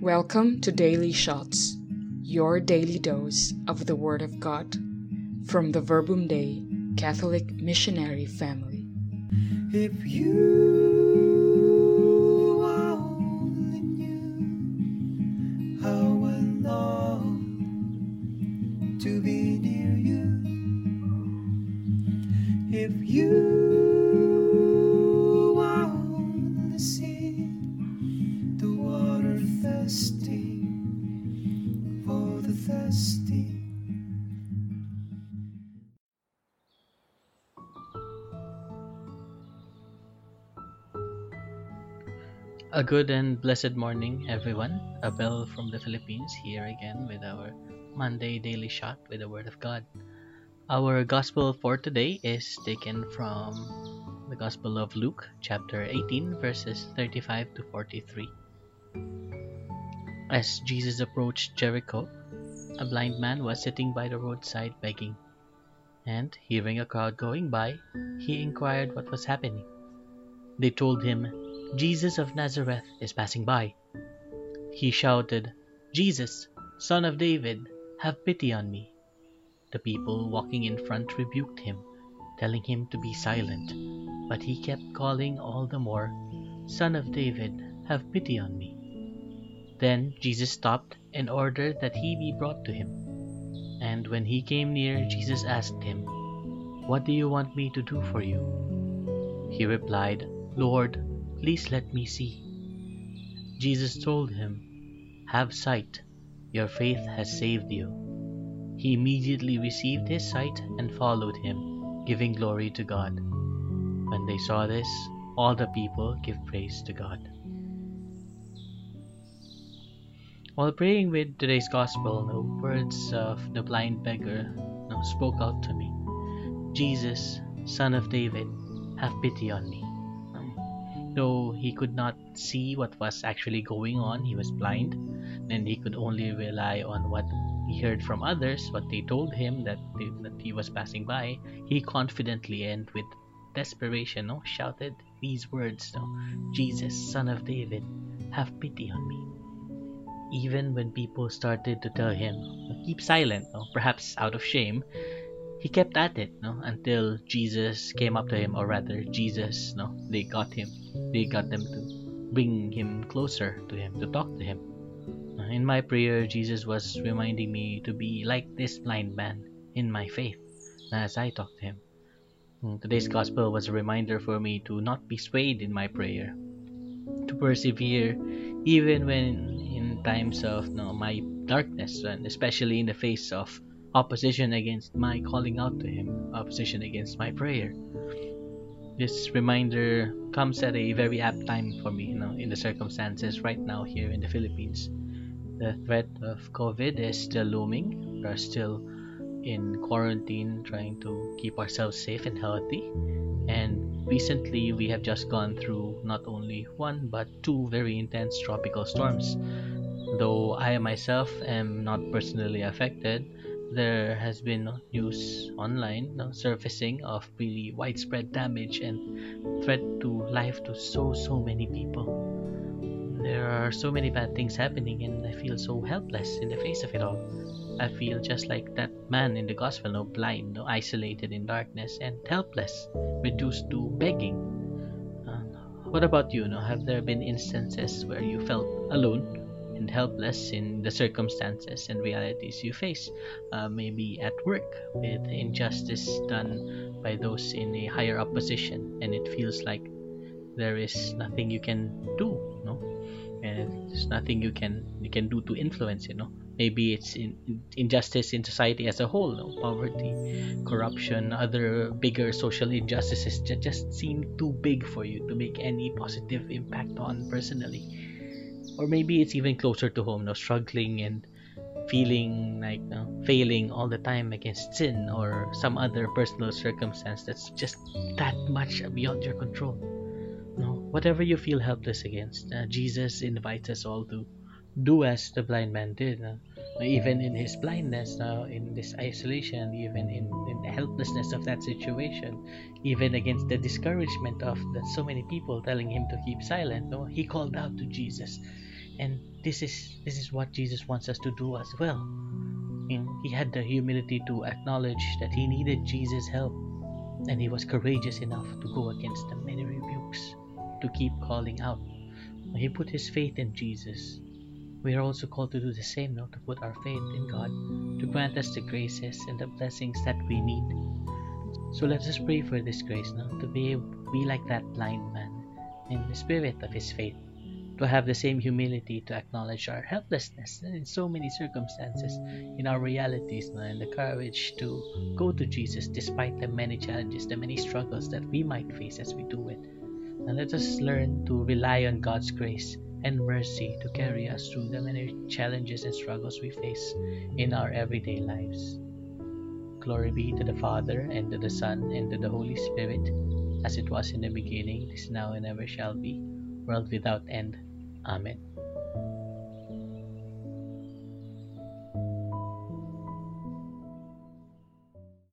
Welcome to Daily Shots, your daily dose of the Word of God from the Verbum Dei Catholic Missionary Family. If you only knew how I long to be near you. If you thirsty. A good and blessed morning, everyone. Abel from the Philippines here again with our Monday daily shot with the Word of God. Our Gospel for today is taken from the Gospel of Luke, chapter 18, verses 35 to 43. As Jesus approached Jericho, a blind man was sitting by the roadside begging. And, hearing a crowd going by, he inquired what was happening. They told him, Jesus of Nazareth is passing by. He shouted, Jesus, son of David, have pity on me. The people walking in front rebuked him, telling him to be silent, but he kept calling all the more, Son of David, have pity on me. Then Jesus stopped and ordered that he be brought to him. And when he came near, Jesus asked him, What do you want me to do for you? He replied, Lord, Please let me see. Jesus told him, Have sight, your faith has saved you. He immediately received his sight and followed him, giving glory to God. When they saw this, all the people give praise to God. While praying with today's gospel, the words of the blind beggar spoke out to me Jesus, Son of David, have pity on me. Though he could not see what was actually going on, he was blind, and he could only rely on what he heard from others, what they told him that, they, that he was passing by. He confidently and with desperation no, shouted these words no, Jesus, Son of David, have pity on me. Even when people started to tell him, keep silent, no, perhaps out of shame, he kept at it no? Until jesus came up to him or rather jesus no? They got him they got them to bring him closer to him to talk to him. In my prayer jesus was reminding me to be like this blind man in my faith as i talked to him. Today's gospel was a reminder for me to not be swayed in my prayer to persevere even when times of no, my darkness and especially in the face of opposition against my calling out to Him, opposition against my prayer. This reminder comes at a very apt time for me, you know, in the circumstances right now here in the Philippines. The threat of COVID is still looming. We are still in quarantine, trying to keep ourselves safe and healthy. And recently, we have just gone through not only one but two very intense tropical storms. Though I myself am not personally affected, there has been news online no, surfacing of really widespread damage and threat to life to so so many people. There are so many bad things happening and i feel so helpless in the face of it all. I feel just like that man in the gospel no blind no isolated in darkness and helpless reduced to begging. Uh, what about you no? Have there been instances where you felt alone helpless in the circumstances and realities you face. Uh, maybe at work with injustice done by those in a higher up position, and it feels like there is nothing you can do, no, and there's nothing you can you can do to influence, you know. Maybe it's in, injustice in society as a whole, no? poverty, corruption, other bigger social injustices that just seem too big for you to make any positive impact on personally or maybe it's even closer to home, no, struggling and feeling like no, failing all the time against sin or some other personal circumstance that's just that much beyond your control. You No, whatever you feel helpless against, uh, Jesus invites us all to do as the blind man did. Even in his blindness, uh, in this isolation, even in, in the helplessness of that situation, even against the discouragement of the, so many people telling him to keep silent, no, he called out to Jesus And this is this is what Jesus wants us to do as well. He had the humility to acknowledge that he needed Jesus' help, and he was courageous enough to go against the many rebukes, to keep calling out. He put his faith in Jesus. We are also called to do the same now, to put our faith in God, to grant us the graces and the blessings that we need. So let us pray for this grace now, to be, be like that blind man in the spirit of his faith to have the same humility to acknowledge our helplessness in so many circumstances in our realities and the courage to go to Jesus despite the many challenges, the many struggles that we might face as we do it. And let us learn to rely on God's grace and mercy to carry us through the many challenges and struggles we face in our everyday lives. Glory be to the Father, and to the Son, and to the Holy Spirit, as it was in the beginning, is now, and ever shall be, world without end. Amen.